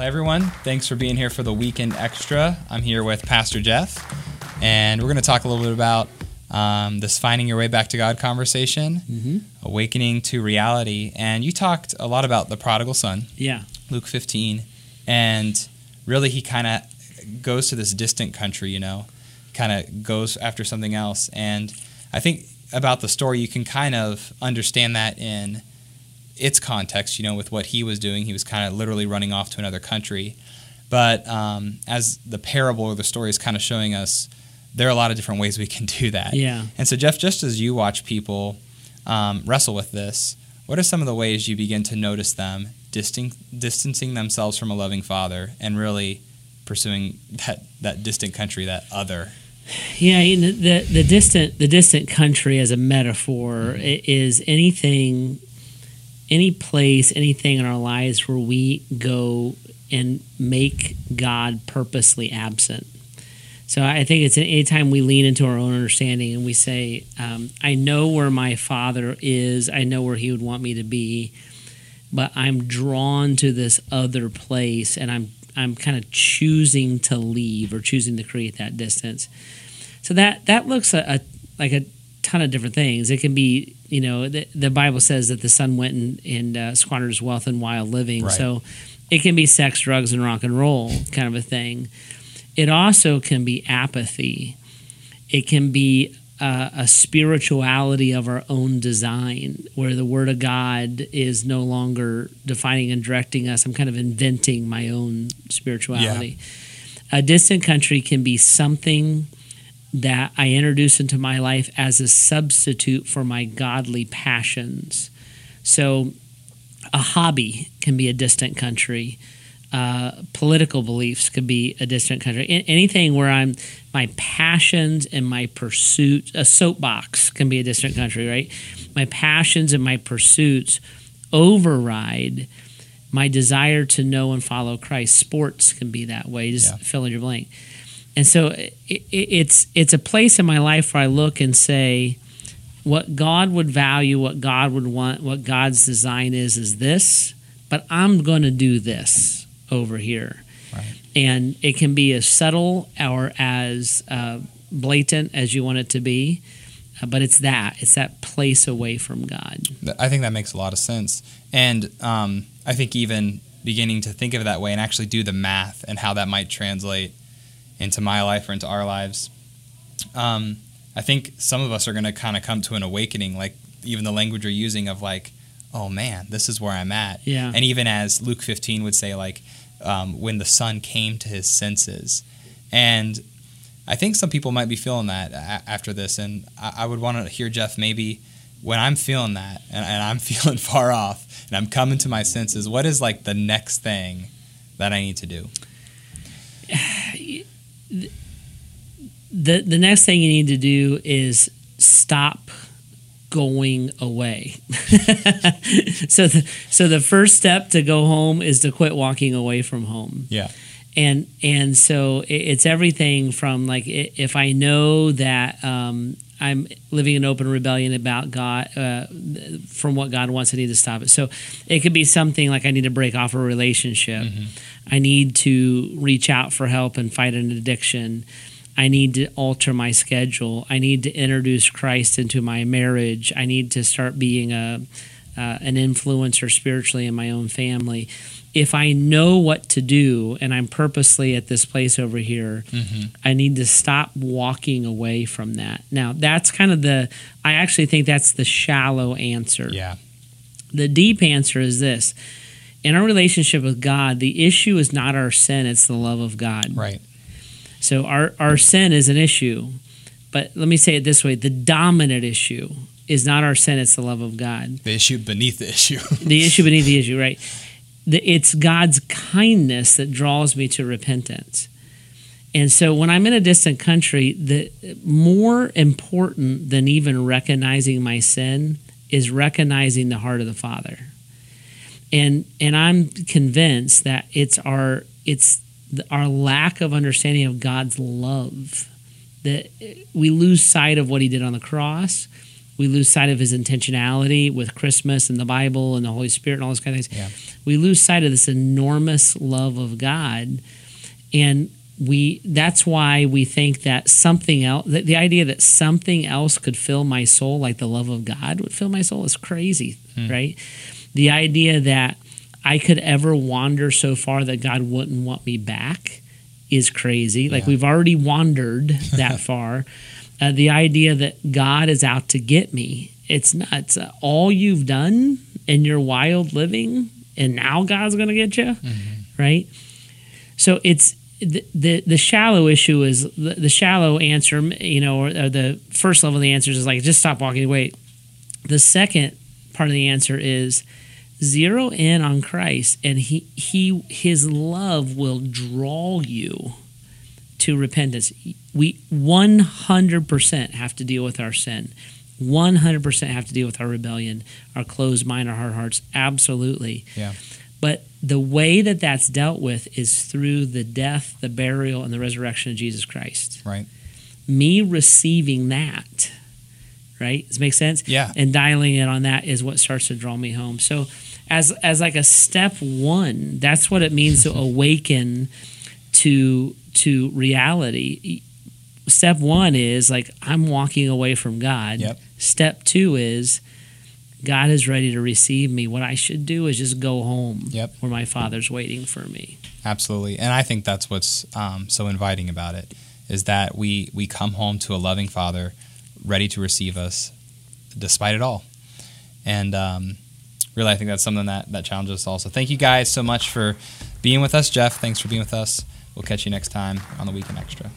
Well, everyone, thanks for being here for the weekend extra. I'm here with Pastor Jeff, and we're going to talk a little bit about um, this finding your way back to God conversation, Mm-hmm. awakening to reality. And you talked a lot about the prodigal son, Yeah. Luke 15, and really he kind of goes to this distant country, you know, kind of goes after something else. And I think about the story, you can kind of understand that in its context, you know, with what he was doing. He was kind of literally running off to another country. But um, as the parable or the story is kind of showing us, there are a lot of different ways we can do that. Yeah. And so, Jeff, just as you watch people um, wrestle with this, what are some of the ways you begin to notice them distan- distancing themselves from a loving Father and really pursuing that, that distant country, that other? Yeah, know, the the distant the distant country as a metaphor i- is anything, any place, anything in our lives where we go and make God purposely absent. So I think it's any time we lean into our own understanding and we say, um, "I know where my Father is. I know where He would want me to be, but I'm drawn to this other place, and I'm I'm kind of choosing to leave or choosing to create that distance." So that that looks a, a like a ton of different things. It can be, you know, the, the Bible says that the son went and, and uh, squandered his wealth in wild living. Right. So it can be sex, drugs, and rock and roll kind of a thing. It also can be apathy. It can be uh, a spirituality of our own design, where the Word of God is no longer defining and directing us. I'm kind of inventing my own spirituality. A distant country can be something that I introduce into my life as a substitute for my godly passions. So, a hobby can be a distant country. Uh, political beliefs could be a distant country. A- anything where I'm my passions and my pursuits. A soapbox can be a distant country, right? My passions and my pursuits override my desire to know and follow Christ. Sports can be that way. Just Yeah. fill in your blank. And so it, it, it's it's a place in my life where I look and say, what God would value, what God would want, what God's design is, is this, but I'm going to do this over here. Right. And it can be as subtle or as uh, blatant as you want it to be, uh, but it's that. It's that place away from God. I think that makes a lot of sense. And um, I think even beginning to think of it that way and actually do the math and how that might translate into my life or into our lives. Um, I think some of us are going to kind of come to an awakening, like even the language you're using of like, oh man, this is where I'm at. Yeah. And even as Luke 15 would say, like, um, when the son came to his senses. And I think some people might be feeling that a- after this. And I, I would want to hear, Jeff, maybe when I'm feeling that and, and I'm feeling far off and I'm coming to my senses, what is like the next thing that I need to do? the the next thing you need to do is stop going away. so the so the first step to go home is to quit walking away from home. Yeah. And and so it, it's everything from like if I know that um, I'm living in open rebellion about God uh, from what God wants, I need to stop it. So it could be something like I need to break off a relationship. I need to reach out for help and fight an addiction. I need to alter my schedule. I need to introduce Christ into my marriage. I need to start being a uh, an influencer spiritually in my own family. If I know what to do and I'm purposely at this place over here, I need to stop walking away from that. Now, that's kind of the, I actually think that's the shallow answer. Yeah. The deep answer is this in our relationship with God, the issue is not our sin, it's the love of God. Right. So our, our sin is an issue. But let me say it this way the dominant issue is not our sin, it's the love of God. The issue beneath the issue. The issue beneath the issue, right? The, it's God's kindness that draws me to repentance. And so when I'm in a distant country, the more important than even recognizing my sin is recognizing the heart of the Father. And and I'm convinced that it's our it's our lack of understanding of God's love that eh, we lose sight of what he did on the cross. We lose sight of his intentionality with Christmas and the Bible and the Holy Spirit and all those kind of things. Yeah. We lose sight of this enormous love of God, and we that's why we think that something else the, the idea that something else could fill my soul like the love of god would fill my soul is crazy hmm. right the idea that i could ever wander so far that god wouldn't want me back is crazy like Yeah. we've already wandered that far uh, the idea that god is out to get me it's nuts. Uh, all you've done in your wild living and now god's gonna get you right? So it's the, the the shallow issue is the, the shallow answer, you know, or, or the first level of the answers is like just stop walking away. The second part of the answer is zero in on Christ, and he he his love will draw you to repentance. We one hundred percent have to deal with our sin. 100% have to deal with our rebellion, our closed mind, our hard hearts. Absolutely. Yeah. But the way that that's dealt with is through the death, the burial, and the resurrection of Jesus Christ. Right. Me receiving that, right? Does it make sense? Yeah. And dialing it on that is what starts to draw me home. So, as as like a step one, that's what it means to awaken to to reality. Step one is like I'm walking away from God. Yep. Step two is God is ready to receive me. What I should do is just go home Yep. where my father's waiting for me. Absolutely, and I think that's what's um, so inviting about it is that we we come home to a loving Father, ready to receive us, despite it all, and um, really, I think that's something that that challenges us also. Thank you guys so much for being with us, Jeff. Thanks for being with us. We'll catch you next time on the Weekend Extra.